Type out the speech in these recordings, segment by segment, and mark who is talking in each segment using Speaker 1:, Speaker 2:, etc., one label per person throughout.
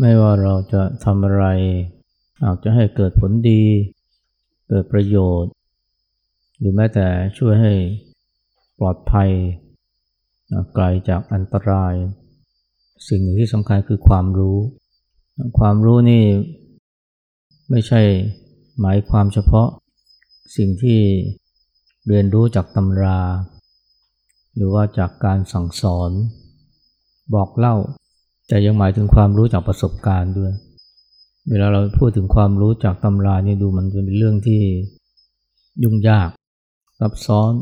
Speaker 1: ไม่ว่าเราจะทำอะไร อาจจะให้เกิดผลดี เกิดประโยชน์ หรือแม้แต่ช่วยให้ปลอดภัยไกลจากอันตราย สิ่งหนึ่งที่สำคัญคือความรู้ ความรู้นี่ไม่ใช่หมายความเฉพาะสิ่งที่เรียนรู้จากตำรา หรือว่าจากการสั่งสอน บอกเล่า แต่ยังหมายถึงความรู้จากประสบการณ์ด้วย เวลาเราพูดถึงความรู้จากตำรานี่ดูมันเป็นเรื่องที่ยุ่งยากซับซ้อน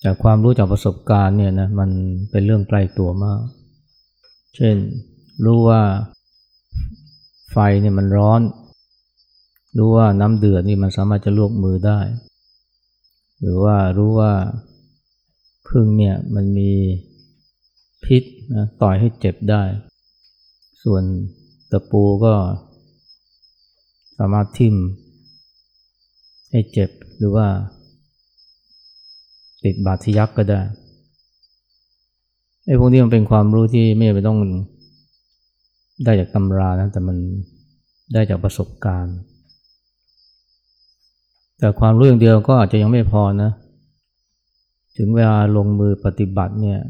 Speaker 1: แต่ความรู้จากประสบการณ์เนี่ยนะมันเป็นเรื่องใกล้ตัวมาก เช่น รู้ว่าไฟเนี่ยมันร้อน รู้ว่าน้ำเดือดนี่มันสามารถจะลวกมือได้ หรือว่ารู้ว่าพึ่งเนี่ยมันมีพิษนะต่อยให้เจ็บได้ ส่วนตะปูก็สามารถทิ่มให้เจ็บหรือว่า ติดบาดทะยักก็ได้ไอ้พวกนี้มันเป็นความรู้ที่ไม่จำเป็นต้องได้จากตำรานะแต่มันได้จากประสบการณ์ แต่ความรู้อย่างเดียวก็อาจจะยังไม่พอนะ ถึงเวลาลงมือปฏิบัติเนี่ย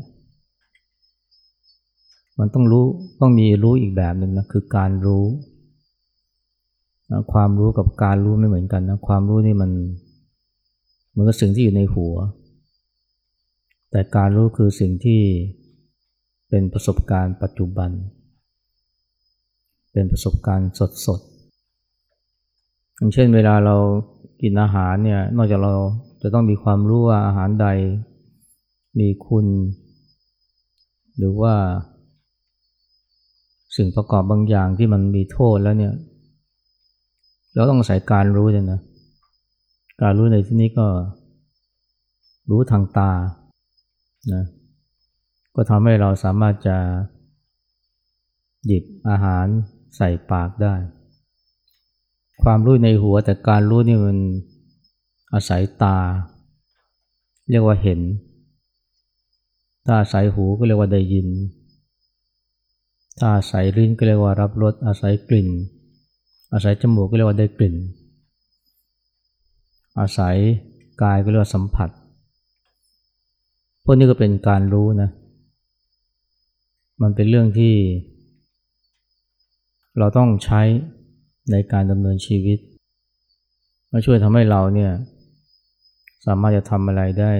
Speaker 1: มันต้องรู้ต้องมีรู้อีกแบบหนึ่งนะคือการรู้นะความรู้กับการรู้ไม่เหมือนกันนะความรู้นี่มันเหมือนกับสิ่งที่อยู่ในหัว แต่การรู้คือสิ่งที่เป็นประสบการณ์ปัจจุบัน เป็นประสบการณ์สดๆอย่างเช่นเวลาเรากินอาหารเนี่ยนอกจากเราจะต้องมีความรู้ว่าอาหารใดมีคุณ หรือว่า สิ่งประกอบบางอย่างที่มันมีโทษแล้วเนี่ย เราต้องอาศัยการรู้เลยนะ การรู้ในที่นี้ก็ รู้ทางตานะก็ทำให้เราสามารถจะ หยิบอาหารใส่ปากได้ ความรู้ในหัวแต่การรู้นี่มันอาศัยตา เรียกว่าเห็น ถ้าอาศัยหูก็เรียกว่าได้ยิน ถ้าอาศัยลิ้นก็เรียกว่ารับรสอาศัยกลิ่น อาศัยจมูกก็เรียกว่าได้กลิ่น อาศัยกายก็เรียกว่าสัมผัส พวกนี้ก็เป็นการรู้นะ มันเป็นเรื่องที่ เราต้องใช้ในการดำเนินชีวิตมาช่วยทำให้เราเนี่ยสามารถจะทำอะไรได้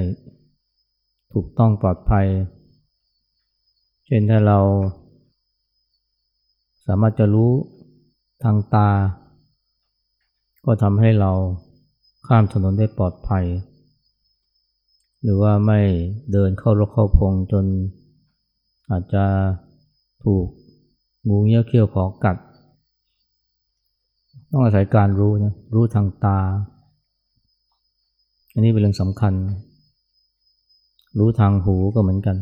Speaker 1: ถูกต้องปลอดภัย เช่นถ้าเรา สามารถจะรู้ทางตา ก็ทำให้เราข้ามถนนได้ปลอดภัย หรือว่าไม่เดินเข้ารกเข้าพงจน อาจจะถูกงูเงี้ยวเขี้ยวขอกัด ต้องอาศัยการรู้นะรู้ทางตา อันนี้เป็นเรื่องสำคัญ รู้ทางหูก็เหมือนกัน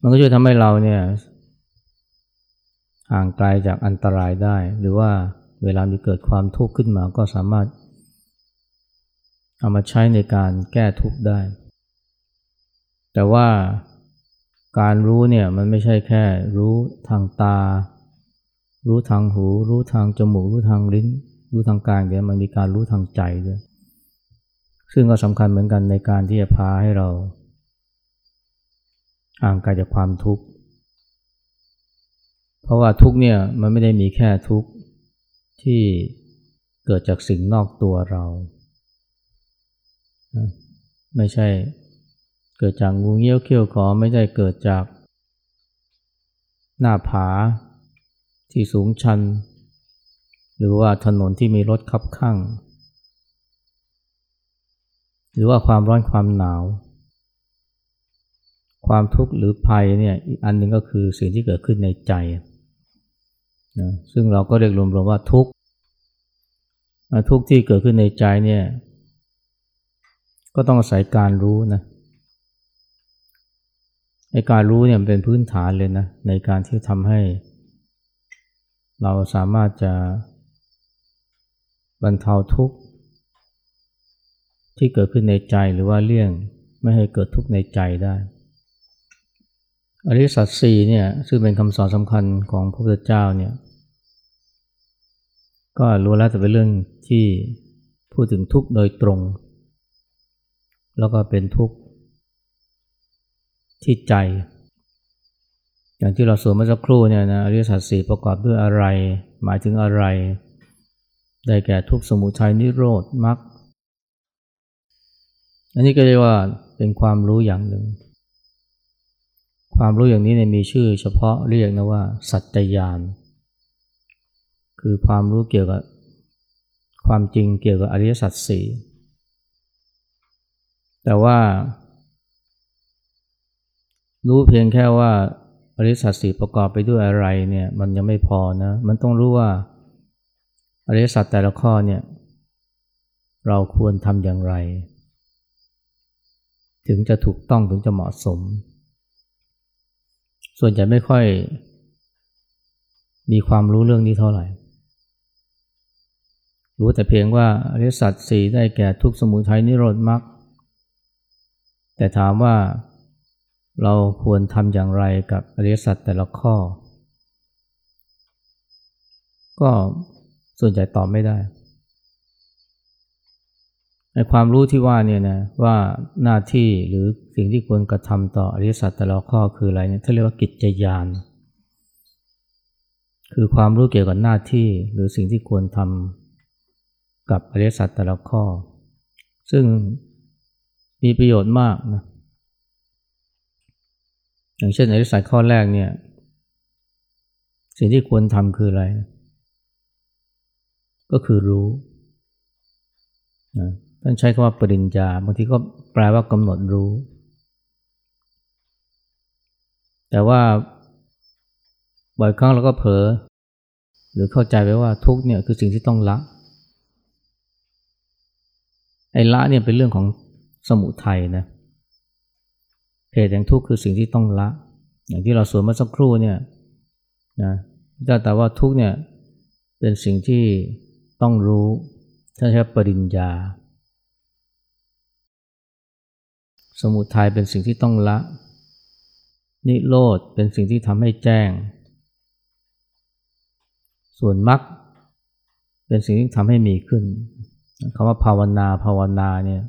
Speaker 1: มันก็ช่วยทำให้เราเนี่ย ห่างไกลจากอันตรายได้ หรือว่าเวลามีเกิดความทุกข์ขึ้นมาก็สามารถ เอามาใช้ในการแก้ทุกข์ได้ แต่ว่าการรู้เนี่ยมันไม่ใช่แค่รู้ทางตา รู้ทางหู รู้ทางจมูก รู้ทางลิ้น รู้ทางกายเดี๋ยวมันมีการรู้ทางใจด้วยซึ่งก็สำคัญเหมือนกันในการที่จะพาให้เราห่างไกลจากความทุกข์ เพราะว่าทุกเนี่ยมันไม่ได้มีแค่ทุกที่เกิดจากสิ่งนอกตัวเรา ไม่ใช่เกิดจากงูเงี้ยวเขี้ยวขอไม่ใช่เกิดจาก หน้าผาที่สูงชัน หรือว่าถนนที่มีรถขับข้างหรือว่าความร้อนความหนาว ความทุกข์หรือภัยเนี่ยอีกอันหนึ่งก็คือสิ่งที่เกิดขึ้นในใจ นะซึ่งเราก็เรียกรวมๆว่าทุกข์ทุกข์ที่เกิดขึ้นในใจเนี่ย ก็ต้องอาศัยการรู้นะในการรู้เนี่ยเป็นพื้นฐานเลยนะในการที่ทำให้ เราสามารถจะบรรเทาทุกข์ที่เกิดขึ้นในใจหรือว่าเลี่ยงไม่ให้เกิดทุกข์ในใจได้อริสัจสี่เนี่ยซึ่งเป็นคำสอนสำคัญของพระพุทธเจ้าเนี่ย ก็รู้แล้วแต่เป็นเรื่องที่พูดถึงทุกข์โดยตรง แล้วก็เป็นทุกข์ที่ใจ อย่างที่เราสวดเมื่อสักครู่เนี่ยนะอริยสัจสี่ประกอบด้วยอะไร หมายถึงอะไร ได้แก่ทุกข์สมุทัยนิโรธมรรคอันนี้ก็เรียกว่าเป็นความรู้อย่างหนึ่ง ความรู้อย่างนี้เนี่ยมีชื่อเฉพาะเรียกนะว่า สัจจญาณ คือความรู้เกี่ยวกับความจริงเกี่ยวกับอริยสัจสี่แต่ว่า รู้เพียงแค่ว่าอริยสัจสี่ประกอบไปด้วยอะไรเนี่ยมันยังไม่พอนะ มันต้องรู้ว่าอริยสัจแต่ละข้อเนี่ยเราควรทำอย่างไร ถึงจะถูกต้องถึงจะเหมาะสม ส่วนใหญ่ไม่ค่อยมีความรู้เรื่องนี้เท่าไหร่ รู้แต่เพียงว่าอริยสัจสี่ได้แก่ทุกสมุทัยนิโรธมรรคแต่ถามว่าเราควรทำอย่างไรกับอริยสัจแต่ละข้อ ก็ส่วนใหญ่ตอบไม่ได้ในความรู้ที่ว่าเนี่ยนะว่าหน้าที่หรือสิ่งที่ควรกระทำต่ออริยสัจแต่ละข้อคืออะไรเนี่ยเขาเรียกว่ากิจยาน คือความรู้เกี่ยวกับหน้าที่หรือสิ่งที่ควรทำ กับอริยสัจแต่ละข้อ ซึ่งมีประโยชน์มากนะอย่างเช่นอริยสัจข้อแรกเนี่ย สิ่งที่ควรทำคืออะไร ก็คือรู้นะท่านใช้คำว่าปริญญาบางทีก็แปลว่ากำหนดรู้ แต่ว่าบ่อยครั้งเราก็เผลอหรือเข้าใจไปว่าทุกเนี่ยคือสิ่งที่ต้องละ อ้ละเนี่ยเป็นเรื่องของสมุทัยนะเหตุแห่งทุกข์คือสิ่งที่ต้องละ อย่างที่เราสวนมาสักครู่เนี่ยนะแต่ว่าทุกเนี่ยเป็นสิ่งที่ต้องรู้ถ้าใช้ปริญญา สมุทัยเป็นสิ่งที่ต้องละ นิโรธเป็นสิ่งที่ทำให้แจ้ง ส่วนมรรคเป็นสิ่งที่ทำให้มีขึ้น คำว่าภาวนาภาวนาเนี่ย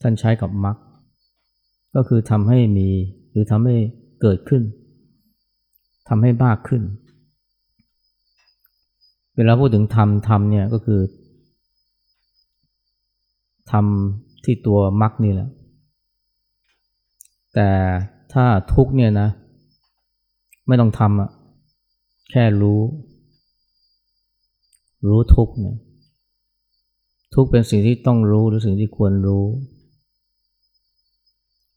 Speaker 1: ท่านใช้กับมรรคก็คือทำให้มีหรือทำให้เกิดขึ้นทำให้มากขึ้น เวลาพูดถึงทำทำเนี่ยก็คือทำที่ตัวมรรคนี่แหละ แต่ถ้าทุกเนี่ยนะ ไม่ต้องทำอะแค่รู้ รู้ทุกเนี่ย ทุกเป็นสิ่งที่ต้องรู้หรือสิ่งที่ควรรู้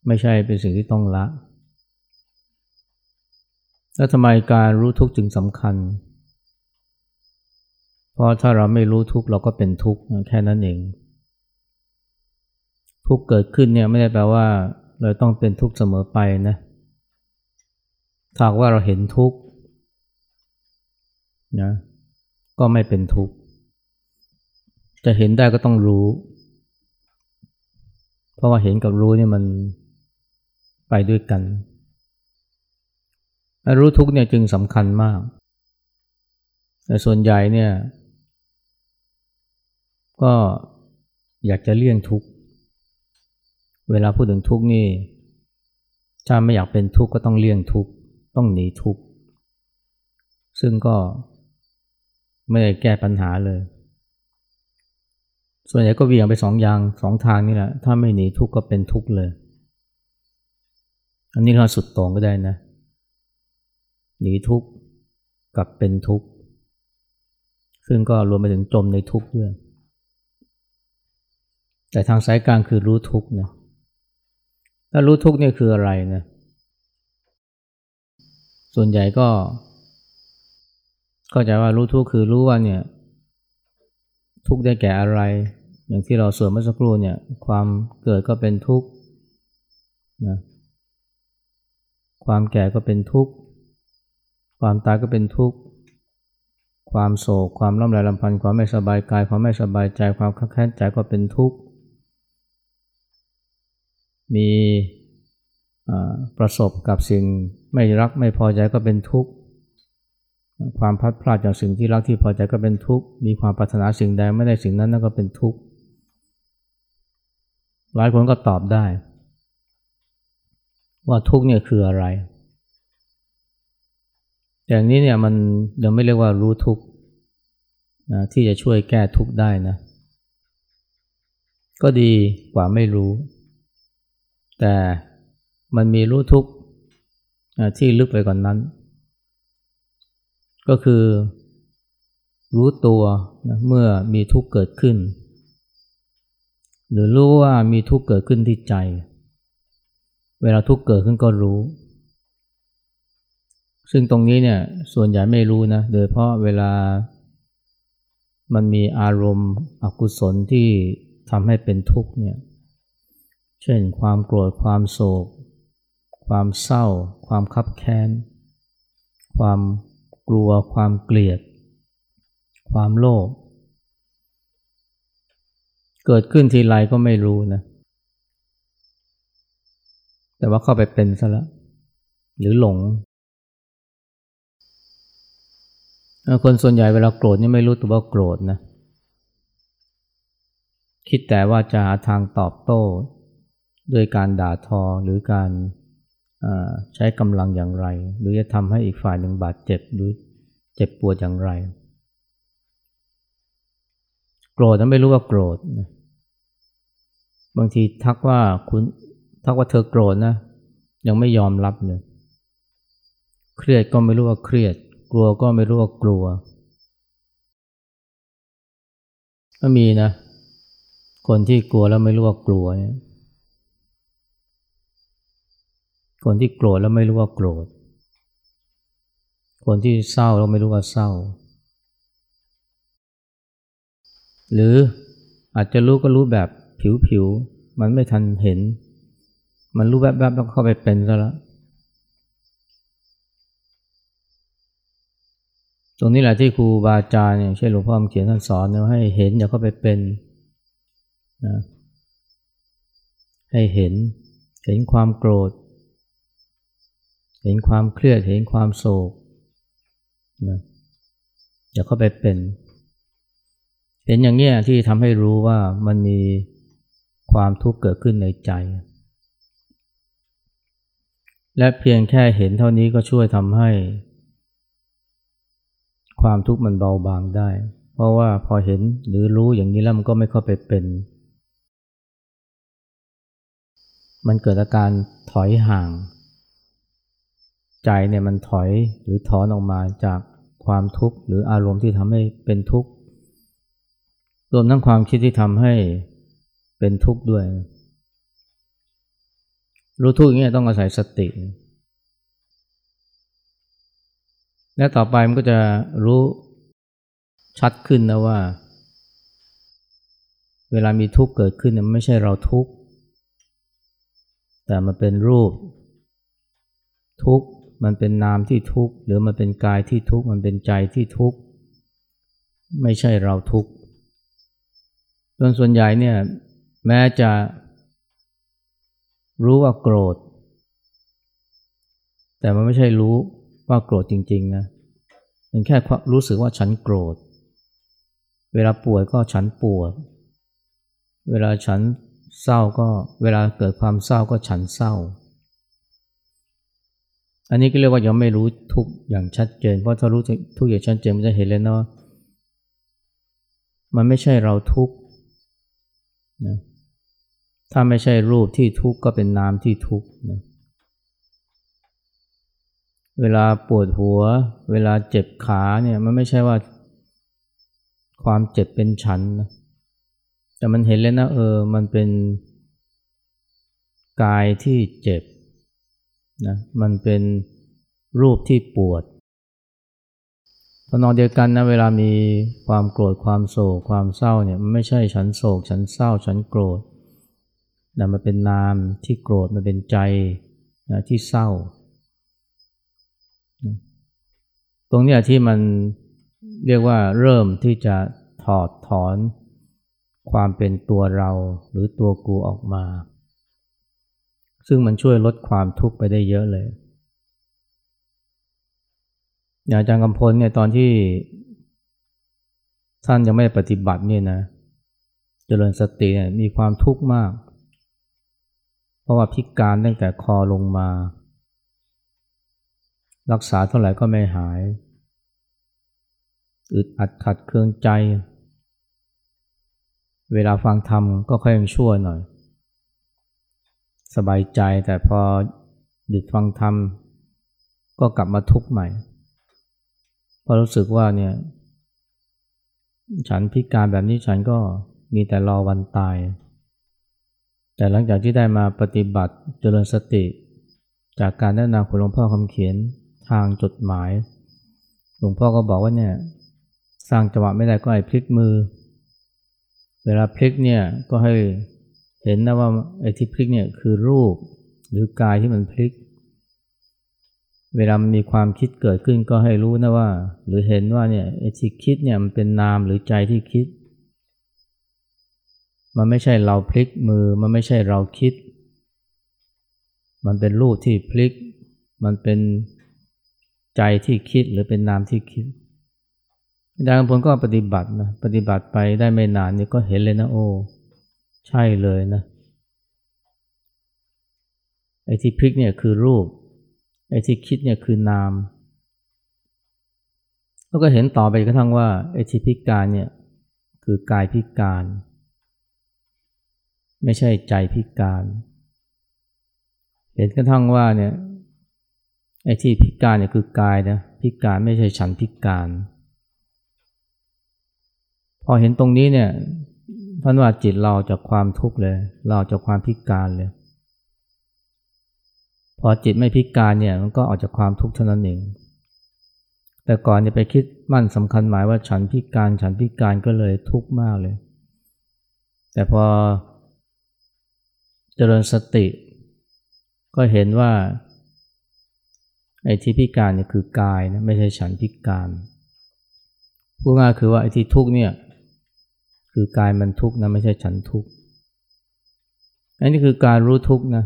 Speaker 1: ไม่ใช่เป็นสิ่งที่ต้องละ แล้วทำไมการรู้ทุกจึงสำคัญ เพราะถ้าเราไม่รู้ทุกเราก็เป็นทุกแค่นั้นเอง ทุกเกิดขึ้นเนี่ยไม่ได้แปลว่า เราต้องเป็นทุกเสมอไปนะถ้าว่าเราเห็นทุกนะก็ไม่เป็นทุกข์ จะเห็นได้ก็ต้องรู้ เพราะว่าเห็นกับรู้เนี่ยมันไปด้วยกัน รู้ทุกเนี่ยจึงสำคัญมาก แต่ส่วนใหญ่เนี่ย ก็อยากจะเลี่ยงทุกเวลาพูดถึงทุกนี่ถ้าไม่อยากเป็นทุกข์ก็ต้องเลี่ยงทุกข์ต้องหนีทุกข์ซึ่งก็ไม่ได้แก้ปัญหาเลย ส่วนใหญ่ก็เวียงไปสองอย่างสองทางนี่แหละ ถ้าไม่หนีทุกข์ก็เป็นทุกข์เลย อันนี้เราสุดตรงก็ได้นะ หนีทุกข์กับเป็นทุกข์ ซึ่งก็รวมไปถึงจมในทุกข์ด้วย แต่ทางสายกลางคือรู้ทุกข์นะถ้ารู้ทุกข์นี่คืออะไรนะ ส่วนใหญ่ก็ เข้าใจว่ารู้ทุกข์คือรู้ว่าเนี่ย ทุกข์ได้แก่อะไร อย่างที่เราสวดเมื่อสักครู่เนี่ยความเกิดก็เป็นทุกข์นะความแก่ก็เป็นทุกข์ ความตายก็เป็นทุกข์ ความโศก ความร่ำไรลำพันธ์ความไม่สบายกาย ความไม่สบายใจ ความขัดแค้นใจก็เป็นทุกข์ มีประสบกับสิ่งไม่รักไม่พอใจก็เป็นทุกข์ ความพัดพลาดจากสิ่งที่รักที่พอใจก็เป็นทุกข์ มีความปรารถนาสิ่งใดไม่ได้สิ่งนั้นนั่นก็เป็นทุกข์ หลายคนก็ตอบได้ ว่าทุกข์เนี่ยคืออะไร อย่างนี้เนี่ยมันยังไม่เรียกว่ารู้ทุกข์นะที่จะช่วยแก้ทุกข์ได้นะ ก็ดีกว่าไม่รู้ แต่มันมีรู้ทุกข์ที่ลึกไปกว่านนั้น ก็คือรู้ตัวนะเมื่อมีทุกข์เกิดขึ้น หรือรู้ว่ามีทุกข์เกิดขึ้นที่ใจ เวลาทุกข์เกิดขึ้นก็รู้ ซึ่งตรงนี้เนี่ยส่วนใหญ่ไม่รู้นะโดยเพราะเวลามันมีอารมณ์อกุศลที่ทำให้เป็นทุกข์เนี่ยเช่นความโกรธความโศก ความเศร้า ความคับแค้น ความ กลัว ความเกลียด ความโลภเกิดขึ้นทีไรก็ไม่รู้นะ แต่ว่าเข้าไปเป็นซะแล้วหรือหลง คนส่วนใหญ่เวลาโกรธนี่ไม่รู้ตัวว่าโกรธนะ คิดแต่ว่าจะหาทางตอบโต้ ด้วยการด่าทอหรือการ ใช้กำลังอย่างไร หรือจะทำให้อีกฝ่ายหนึ่งบาดเจ็บหรือเจ็บปวดอย่างไร โกรธนั้นไม่รู้ว่าโกรธนะบางทีทักว่าคุณทักว่าเธอโกรธนะ ยังไม่ยอมรับเลยเครียดก็ไม่รู้ว่าเครียด กลัวก็ไม่รู้ว่ากลัว ก็มีนะ คนที่กลัวแล้วไม่รู้ว่ากลัวเนี่ย คนที่โกรธแล้วไม่รู้ว่าโกรธ คนที่เศร้าแล้วไม่รู้ว่าเศร้า หรืออาจจะรู้ก็รู้แบบผิวๆ มันไม่ทันเห็น มันรู้แบบๆแล้วเข้าไปเป็นซะแล้ว ตรงนี้แหละที่ครูบาอาจารย์อย่างเช่นหลวงพ่อเขียนท่านสอนเนี่ยให้เห็นอย่าเข้าไปเป็นนะให้เห็นเห็นความโกรธ เห็นความเครียด เห็นความโศกนะอย่าเข้าไปเป็น เห็นอย่างเงี้ยที่ทำให้รู้ว่ามันมีความทุกข์เกิดขึ้นในใจ และเพียงแค่เห็นเท่านี้ก็ช่วยทำให้ ความทุกข์มันเบาบางได้ เพราะว่าพอเห็นหรือรู้อย่างนี้แล้วมันก็ไม่เข้าไปเป็น มันเกิดอาการถอยห่าง ใจเนี่ยมันถอยหรือถอนออกมาจากความทุกข์หรืออารมณ์ที่ทำให้เป็นทุกข์รวมทั้งความคิดที่ทำให้เป็นทุกข์ด้วย รู้ทุกข์อย่างนี้ต้องอาศัยสติ และต่อไปมันก็จะรู้ชัดขึ้นนะว่า เวลามีทุกข์เกิดขึ้นมันไม่ใช่เราทุกข์แต่มันเป็นรูป ทุกข์ มันเป็นนามที่ทุกข์หรือมันเป็นกายที่ทุกข์มันเป็นใจที่ทุกข์ไม่ใช่เราทุกข์จนส่วนใหญ่เนี่ยแม้จะรู้ว่าโกรธ แต่มันไม่ใช่รู้ว่าโกรธจริง ๆ นะมันแค่รู้สึกว่าฉันโกรธ เวลาป่วยก็ฉันปวด เวลาฉันเศร้าก็เวลาเกิดความเศร้าก็ฉันเศร้า อันนี้ก็เรียกว่ายังไม่รู้ทุกอย่างชัดเจน เพราะถ้ารู้ทุกอย่างชัดเจนมันจะเห็นเลยนะมันไม่ใช่เราทุกนะถ้าไม่ใช่รูปที่ทุกข์ก็เป็นนามที่ทุกข์นะเวลาปวดหัว เวลาเจ็บขาเนี่ยมันไม่ใช่ว่าความเจ็บเป็นฉันนะแต่มันเห็นเลยนะเออมันเป็นกายที่เจ็บ นะมันเป็นรูปที่ปวดตอนนอนเดียวกันนะเวลามีความโกรธความโศกความเศร้าเนี่ยมันไม่ใช่ฉันโศกฉันเศร้าฉันโกรธแต่มันเป็นนามที่โกรธมันเป็นใจนะที่เศร้า ตรงนี้ที่มันเรียกว่าเริ่มที่จะถอดถอนความเป็นตัวเราหรือตัวกูออกมา ซึ่งมันช่วยลดความทุกข์ไปได้เยอะเลยอย่างอาจารย์กำพลเนี่ยตอนที่ท่านยังไม่ปฏิบัติเนี่ยนะเจริญสติเนี่ยมีความทุกข์มาก เพราะว่าพิการตั้งแต่คอลงมา รักษาเท่าไหร่ก็ไม่หาย อึดอัดขัดเคืองใจ เวลาฟังธรรมก็ค่อยยังชั่วหน่อย สบายใจแต่พอหยุดฟังธรรม ก็กลับมาทุกข์ใหม่เพราะรู้สึกว่าเนี่ย ฉันพิการแบบนี้ฉันก็มีแต่รอวันตาย แต่หลังจากที่ได้มาปฏิบัติเจริญสติ จากการแนะนำของหลวงพ่อคำเขียนทางจดหมาย หลวงพ่อก็บอกว่าเนี่ย สร้างจังหวะไม่ได้ก็ให้พลิกมือ เวลาพลิกเนี่ยก็ให้ เห็นนะว่าไอ้ที่พลิกเนี่ยคือรูปหรือกายที่มันพลิก เวลามันมีความคิดเกิดขึ้นก็ให้รู้นะว่า หรือเห็นว่าเนี่ยไอ้ที่คิดเนี่ยมันเป็นนามหรือใจที่คิด มันไม่ใช่เราพลิกมือ มันไม่ใช่เราคิด มันเป็นรูปที่พลิก มันเป็นใจที่คิดหรือเป็นนามที่คิดอาจารย์ผลก็ปฏิบัตินะปฏิบัติไปได้ไม่นานนี่ก็เห็นเลยนะโอ้ ใช่เลยนะไอ้ที่พลิกเนี่ยคือรูป ไอ้ที่คิดเนี่ยคือนามแล้วก็เห็นต่อไปกระทั่งว่าไอ้ที่พิการเนี่ยคือกายพิการ ไม่ใช่ใจพิการ เห็นกระทั่งว่าเนี่ยไอ้ที่พิการเนี่ยคือกายนะพิการไม่ใช่ฉันพิการ พอเห็นตรงนี้เนี่ย ท่านว่าจิตเราจากความทุกข์เลย เราจากความพิการเลย พอจิตไม่พิการเนี่ยมันก็ออกจากความทุกข์เท่านั้นเอง แต่ก่อนจะไปคิดมั่นสำคัญหมายว่าฉันพิการฉันพิการก็เลยทุกข์มากเลย แต่พอเจริญสติ ก็เห็นว่าไอ้ที่พิการเนี่ยคือกายนะไม่ใช่ฉันพิการพูดง่ายคือว่าไอ้ที่ทุกข์เนี่ย คือกายมันทุกข์นะไม่ใช่ฉันทุกข์อันนี้คือการรู้ทุกข์นะ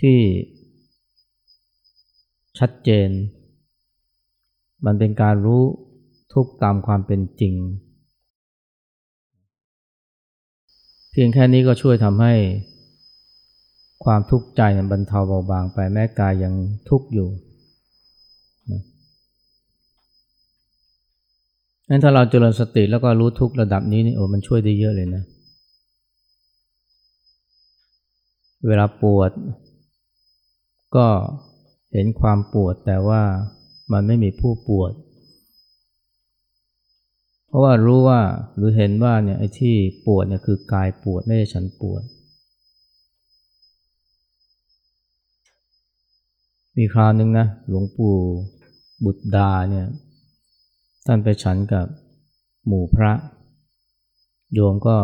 Speaker 1: ที่ชัดเจน มันเป็นการรู้ทุกข์ตามความเป็นจริง เพียงแค่นี้ก็ช่วยทำให้ความทุกข์ใจบรรเทาเบาบางไปแม้กายยังทุกข์อยู่ งั้นถ้าเราเจริญสติแล้วก็รู้ทุกระดับนี้นี่โอ้มันช่วยได้เยอะเลยนะ เวลาปวด ก็เห็นความปวดแต่ว่ามันไม่มีผู้ปวด เพราะว่ารู้ว่าหรือเห็นว่าเนี่ยไอ้ที่ปวดเนี่ยคือกายปวดไม่ใช่ฉันปวด มีคราวหนึ่งนะหลวงปู่บุตรดาเนี่ย ท่านไปฉันกับหมู่พระ โยมก็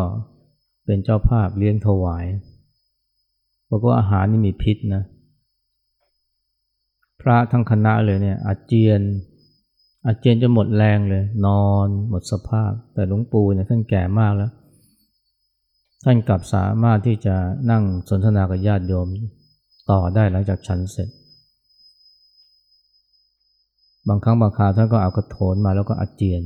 Speaker 1: เป็นเจ้าภาพเลี้ยงถวายบอกว่าอาหารนี่มีพิษนะ พระทั้งคณะเลยเนี่ยอาเจียน อาเจียนจะหมดแรงเลย นอนหมดสภาพ แต่หลวงปู่เนี่ยท่านแก่มากแล้ว ท่านกลับสามารถที่จะนั่งสนทนากับญาติโยมต่อได้หลังจากฉันเสร็จ บางครั้งบางคราวท่านก็เอากระโถนมาแล้วก็อาเจียน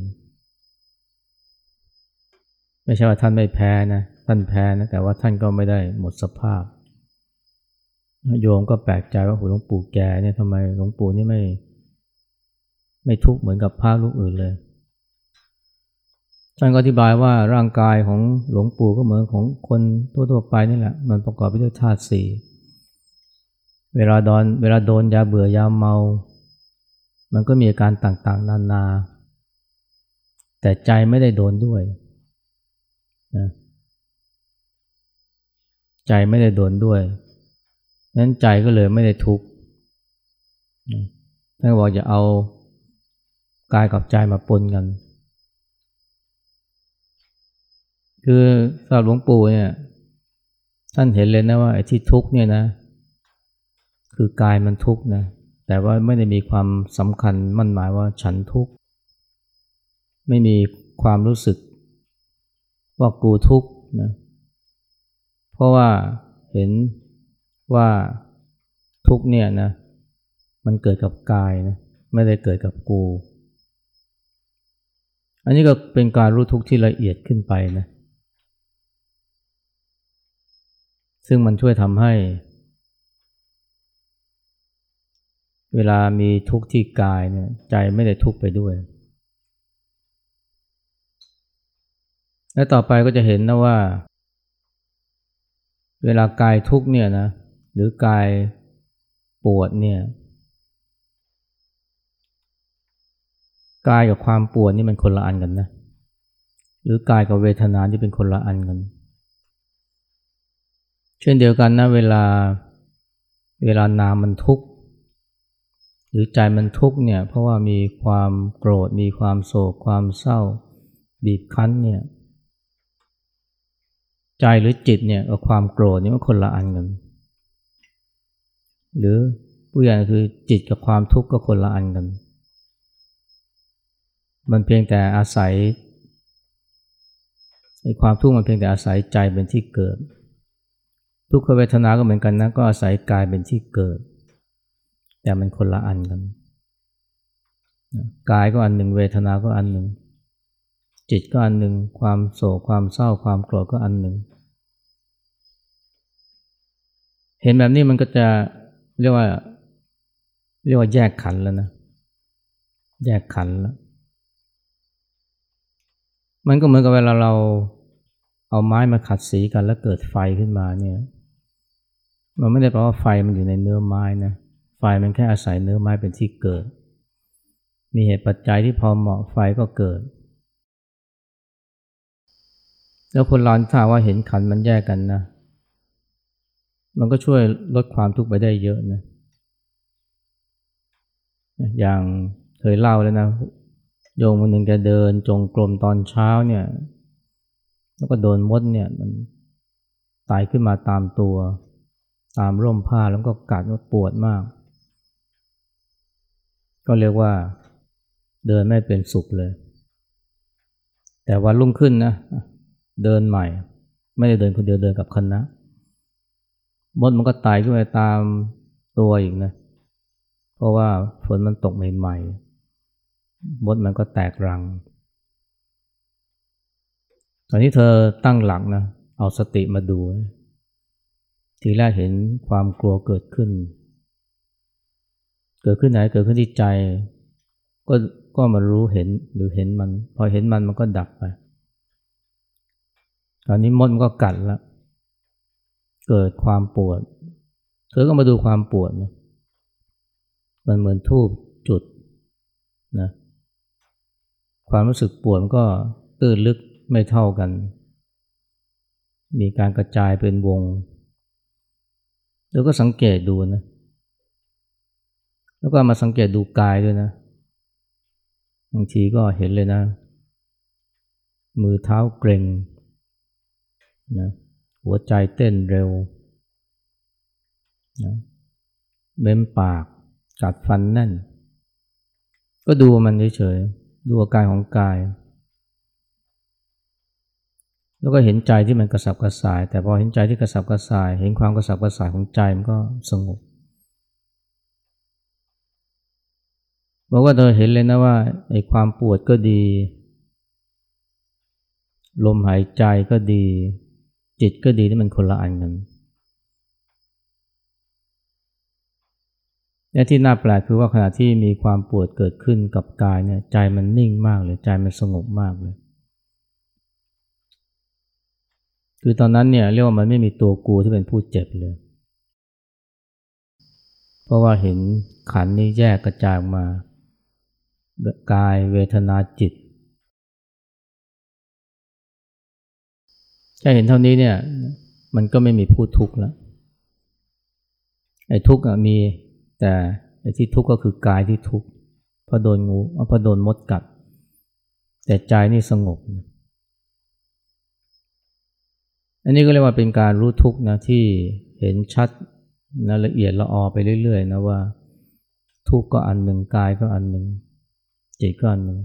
Speaker 1: ไม่ใช่ว่าท่านไม่แพ้นะ ท่านแพ้นะ แต่ว่าท่านก็ไม่ได้หมดสภาพ โยมก็แปลกใจว่าหลวงปู่แกเนี่ยทำไมหลวงปู่นี่ไม่ ไม่ทุกข์เหมือนกับพระลูกอื่นเลย ท่านก็อธิบายว่าร่างกายของหลวงปู่ก็เหมือนของคนทั่วๆไปนี่แหละ มันประกอบไปด้วยธาตุสี่ เวลาโดนเวลาโดนยาเบื่อยาเมา มันก็มีอาการต่างๆ นานา แต่ใจไม่ได้โดนด้วยนะใจไม่ได้โดนด้วยนั้นใจก็เลยไม่ได้ทุกข์ท่านบอกจะเอากายกับใจมาปนกัน คือสำหรับหลวงปู่เนี่ย ท่านเห็นเลยนะว่าไอ้ที่ทุกข์เนี่ยนะ คือกายมันทุกข์นะ แต่ว่าไม่ได้มีความสำคัญมั่นหมายว่าฉันทุกข์ ไม่มีความรู้สึกว่ากูทุกข์นะเพราะว่าเห็นว่าทุกข์เนี่ยนะมันเกิดกับกายนะไม่ได้เกิดกับกู อันนี้ก็เป็นการรู้ทุกข์ที่ละเอียดขึ้นไปนะซึ่งมันช่วยทำให้ เวลามีทุกข์ที่กายเนี่ยใจไม่ได้ทุกข์ไปด้วย และต่อไปก็จะเห็นนะว่า เวลากายทุกข์เนี่ยนะหรือกายปวดเนี่ยกายกับความปวดนี่มันคนละอันกันนะ หรือกายกับเวทนาที่เป็นคนละอันกัน เช่นเดียวกันนะเวลาเวลานามมันทุกข์ หรือใจมันทุกข์เนี่ยเพราะว่ามีความโกรธ มีความโศก ความเศร้า บีบคั้นเนี่ยใจหรือจิตเนี่ยกับความโกรธนี่มันคนละอันกันหรือผู้ใหญ่คือจิตกับความทุกข์ก็คนละอันกัน มันเพียงแต่อาศัยในความทุกข์มันเพียงแต่อาศัยใจเป็นที่เกิด ทุกขเวทนาก็เหมือนกันนะก็อาศัยกายเป็นที่เกิด แต่มันคนละอันกันกายก็อันหนึ่งเวทนาก็อันหนึ่ง จิตก็อันหนึ่งความโศกความเศร้าความโกรธก็อันหนึ่ง เห็นแบบนี้มันก็จะเรียกว่าเรียกว่าแยกขันแล้วนะ แยกขันแล้ว มันก็เหมือนกับเวลาเราเอาไม้มาขัดสีกันแล้วเกิดไฟขึ้นมาเนี่ย มันไม่ได้แปลว่าไฟมันอยู่ในเนื้อไม้นะ มันแค่อาศัยเนื้อไม้เป็นที่เกิด มีเหตุปัจจัยที่พอเหมาะไฟก็เกิด แล้วคนเราถ้าว่าเห็นขันมันแยกกันนะ มันก็ช่วยลดความทุกข์ไปได้เยอะนะ อย่างเคยเล่าแล้วนะโยมคนหนึ่งแกเดินจงกรมตอนเช้าเนี่ย แล้วก็โดนมดเนี่ยมันตายขึ้นมาตามตัว ตามร่มผ้าแล้วก็กัดว่าปวดมาก ก็เรียกว่าเดินไม่เป็นสุขเลย แต่วันรุ่งขึ้นนะ เดินใหม่ ไม่ได้เดินคนเดียวเดินกับคณะมดมันก็ตายขึ้นไปตามตัวอีกนะ เพราะว่าฝนมันตกใหม่ๆมดมันก็แตกรัง ตอนนี้เธอตั้งหลักนะ เอาสติมาดู ทีแรกเห็นความกลัวเกิดขึ้น เกิดขึ้นไหนเกิดขึ้นที่ใจ ก็ก็มารู้เห็นหรือเห็นมัน พอเห็นมันมันก็ดับไปตอนนี้มดมันก็กัดแล้วเกิดความปวด เธอก็มาดูความปวดนะมันเหมือนทูบจุดนะความรู้สึกปวดมันก็ตื้นลึกไม่เท่ากัน มีการกระจายเป็นวง แล้วก็สังเกตดูนะ แล้วก็มาสังเกตดูกายด้วยนะ บางทีก็เห็นเลยนะ มือเท้าเกร็งนะหัวใจเต้นเร็วนะเม้มปาก กัดฟันแน่น ก็ดูมันเฉยๆ ดูอาการของกาย แล้วก็เห็นใจที่มันกระสับกระส่าย แต่พอเห็นใจที่กระสับกระส่าย เห็นความกระสับกระส่ายของใจมันก็สงบ บอกว่าเธอเห็นเลยนะว่าไอ้ความปวดก็ดี ลมหายใจก็ดี จิตก็ดีที่มันคนละอันกันและที่น่าแปลกคือว่าขณะที่มีความปวดเกิดขึ้นกับกายเนี่ยใจมันนิ่งมากเลยใจมันสงบมากเลย คือตอนนั้นเนี่ยเรียกว่ามันไม่มีตัวกูที่เป็นผู้เจ็บเลย เพราะว่าเห็นขันนี้แยกกระจายมา กายเวทนาจิตแค่เห็นเท่านี้เนี่ยมันก็ไม่มีผู้ทุกข์แล้วไอ้ทุกข์มีแต่ไอ้ที่ทุกข์ก็คือกายที่ทุกข์พระโดนงูพระโดนมดกัด แต่ใจนี่สงบ อันนี้ก็เรียกว่าเป็นการรู้ทุกข์นะที่เห็นชัดนะละเอียดละออไปเรื่อยๆนะว่า ทุกข์ก็อันหนึ่งกายก็อันหนึ่ง จิตก็อันหนึ่ง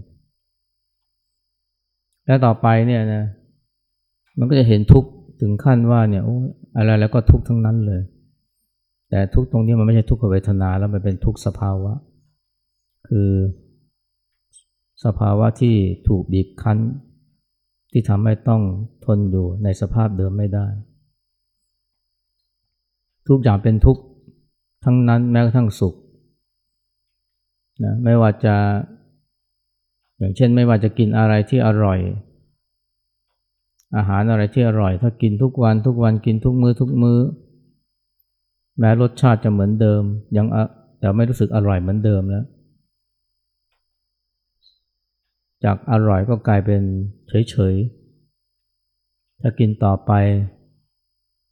Speaker 1: แล้วต่อไปเนี่ยนะมันก็จะเห็นทุกข์ถึงขั้นว่าเนี่ยอ,อะไรแล้วก็ทุกข์ทั้งนั้นเลย แต่ทุกตรงนี้มันไม่ใช่ทุกขเวทนาแล้วมันเป็นทุกสภาวะ คือสภาวะที่ถูกบีบคั้น ที่ทำให้ต้องทนอยู่ในสภาพเดิมไม่ได้ ทุกอย่างเป็นทุกข์ทั้งนั้นแม้กระทั่งสุขนะไม่ว่าจะ อย่างเช่นไม่ว่าจะกินอะไรที่อร่อย อาหารอะไรที่อร่อย ถ้ากินทุกวันทุกวันกินทุกมือ้อทุกมือ้อ แม้รสชาติจะเหมือนเดิม ยังแต่ไม่รู้สึกอร่อยเหมือนเดิมแล้ว จากอร่อยก็กลายเป็นเฉยๆถ้ากินต่อไป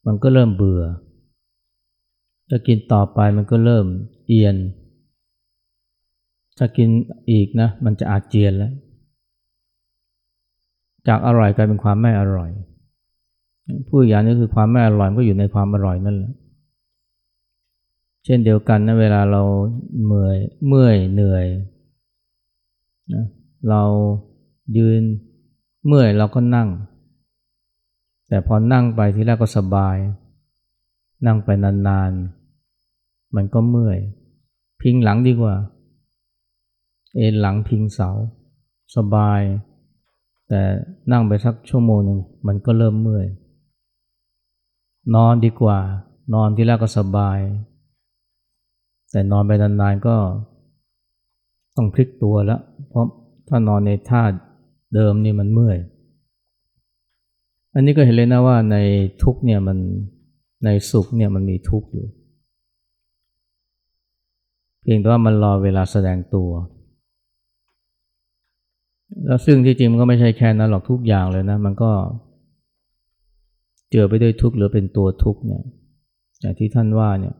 Speaker 1: มันก็เริ่มเบื่อถ้ากินต่อไปมันก็เริ่มเอียน ถ้ากินอีกนะมันจะอาเจียนแล้ว จากอร่อยกลายเป็นความไม่อร่อย ผู้อย่างนี้คือความไม่อร่อยก็อยู่ในความอร่อยนั่นแหละ เช่นเดียวกันนะเวลาเราเมื่อยเมื่อยเหนื่อยนะเรายืนเมื่อยเราก็นั่ง แต่พอนั่งไปทีแรกก็สบาย นั่งไปนานๆ มันก็เมื่อย พิงหลังดีกว่า เอนหลังพิงเสา สบาย แต่นั่งไปสักชั่วโมงหนึ่งมันก็เริ่มเมื่อย นอนดีกว่า นอนที่แรกก็สบาย แต่นอนไปนานๆก็ต้องพลิกตัวแล้วเพราะถ้านอนในท่าเดิมนี่มันเมื่อย อันนี้ก็เห็นเลยนะว่าในทุกเนี่ยมันในสุขเนี่ยมันมีทุกอยู่ เพียงแต่ว่ามันรอเวลาแสดงตัว แล้วซึ่งที่จริงมันก็ไม่ใช่แค่นั้นหรอกทุกอย่างเลยนะ มันก็เจอไปด้วยทุกข์หรือเป็นตัวทุกข์เนี่ยอย่างที่ท่านว่าเนี่ย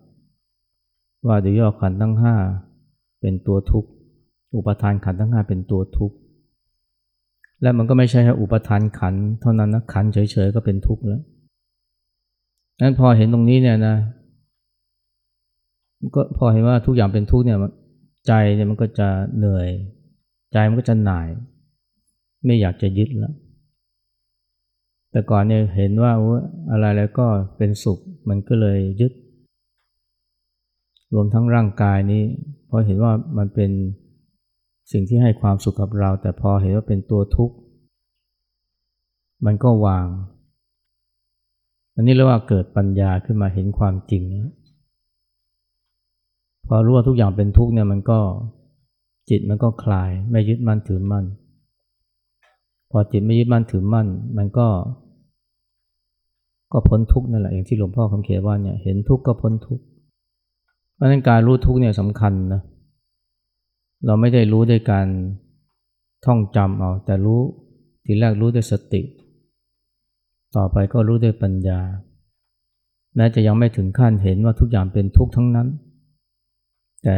Speaker 1: ว่าเดี๋ยวย่อขันทั้งห้าเป็นตัวทุกข์อุปทานขันทั้งห้าเป็นตัวทุกข์และมันก็ไม่ใช่แค่อุปทานขันเท่านั้นนะขันเฉยๆก็เป็นทุกข์แล้วนั้นพอเห็นตรงนี้เนี่ยนะก็พอเห็นว่าทุกอย่างเป็นทุกข์เนี่ยใจเนี่ยมันก็จะเหนื่อย ใจมันก็จะหน่าย ไม่อยากจะยึดแล้ว แต่ก่อนเนี่ยเห็นว่าอะไรแล้วก็เป็นสุข มันก็เลยยึด รวมทั้งร่างกายนี้ เพอเห็นว่ามันเป็นสิ่งที่ให้ความสุขกับเรา แต่พอเห็นว่าเป็นตัวทุกข์ มันก็วาง อันนี้เรียกว่าเกิดปัญญาขึ้นมาเห็นความจริง พอรู้ว่าทุกอย่างเป็นทุกข์เนี่ยมันก็จิตมันก็คลาย ไม่ยึดมั่นถือมั่น พอจิตไม่ยึดมั่นถือมั่น มันก็ ก็พ้นทุกข์นั่นแหละอย่างที่หลวงพ่อคำเขียนว่าเนี่ยเห็นทุกข์ก็พ้นทุกข์เพราะนั้นการรู้ทุกข์เนี่ยสำคัญนะเราไม่ได้รู้ด้วยการท่องจำเอา แต่รู้ทีแรกรู้ด้วยสติ ต่อไปก็รู้ด้วยปัญญาแม้จะยังไม่ถึงขั้นเห็นว่าทุกอย่างเป็นทุกข์ทั้งนั้น แต่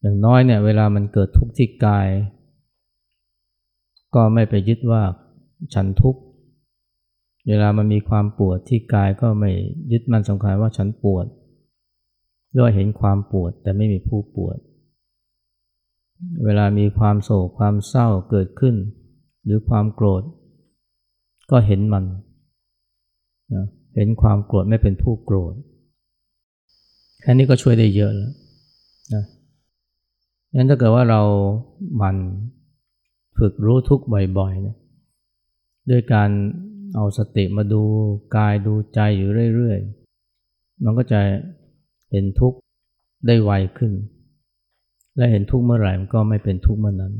Speaker 1: อย่างน้อยเนี่ยเวลามันเกิดทุกข์ที่กาย ก็ไม่ไปยึดว่าฉันทุกข์ เวลามันมีความปวดที่กายก็ไม่ยึดมันสำคัญว่าฉันปวดด้วยเห็นความปวดแต่ไม่มีผู้ปวด เวลามีความโศกความเศร้าเกิดขึ้น หรือความโกรธ ก็เห็นมันเห็นความโกรธไม่เป็นผู้โกรธ แค่นี้ก็ช่วยได้เยอะแล้วนะงั้นถ้าเกิดว่าเรามัน ฝึกรู้ทุกข์บ่อยๆเนี่ยด้วยการเอาสติมาดูกายดูใจอยู่เรื่อยๆ มันก็จะเห็นทุกข์ได้ไวขึ้น และเห็นทุกข์เมื่อไหร่มันก็ไม่เป็นทุกข์เมื่อนั้น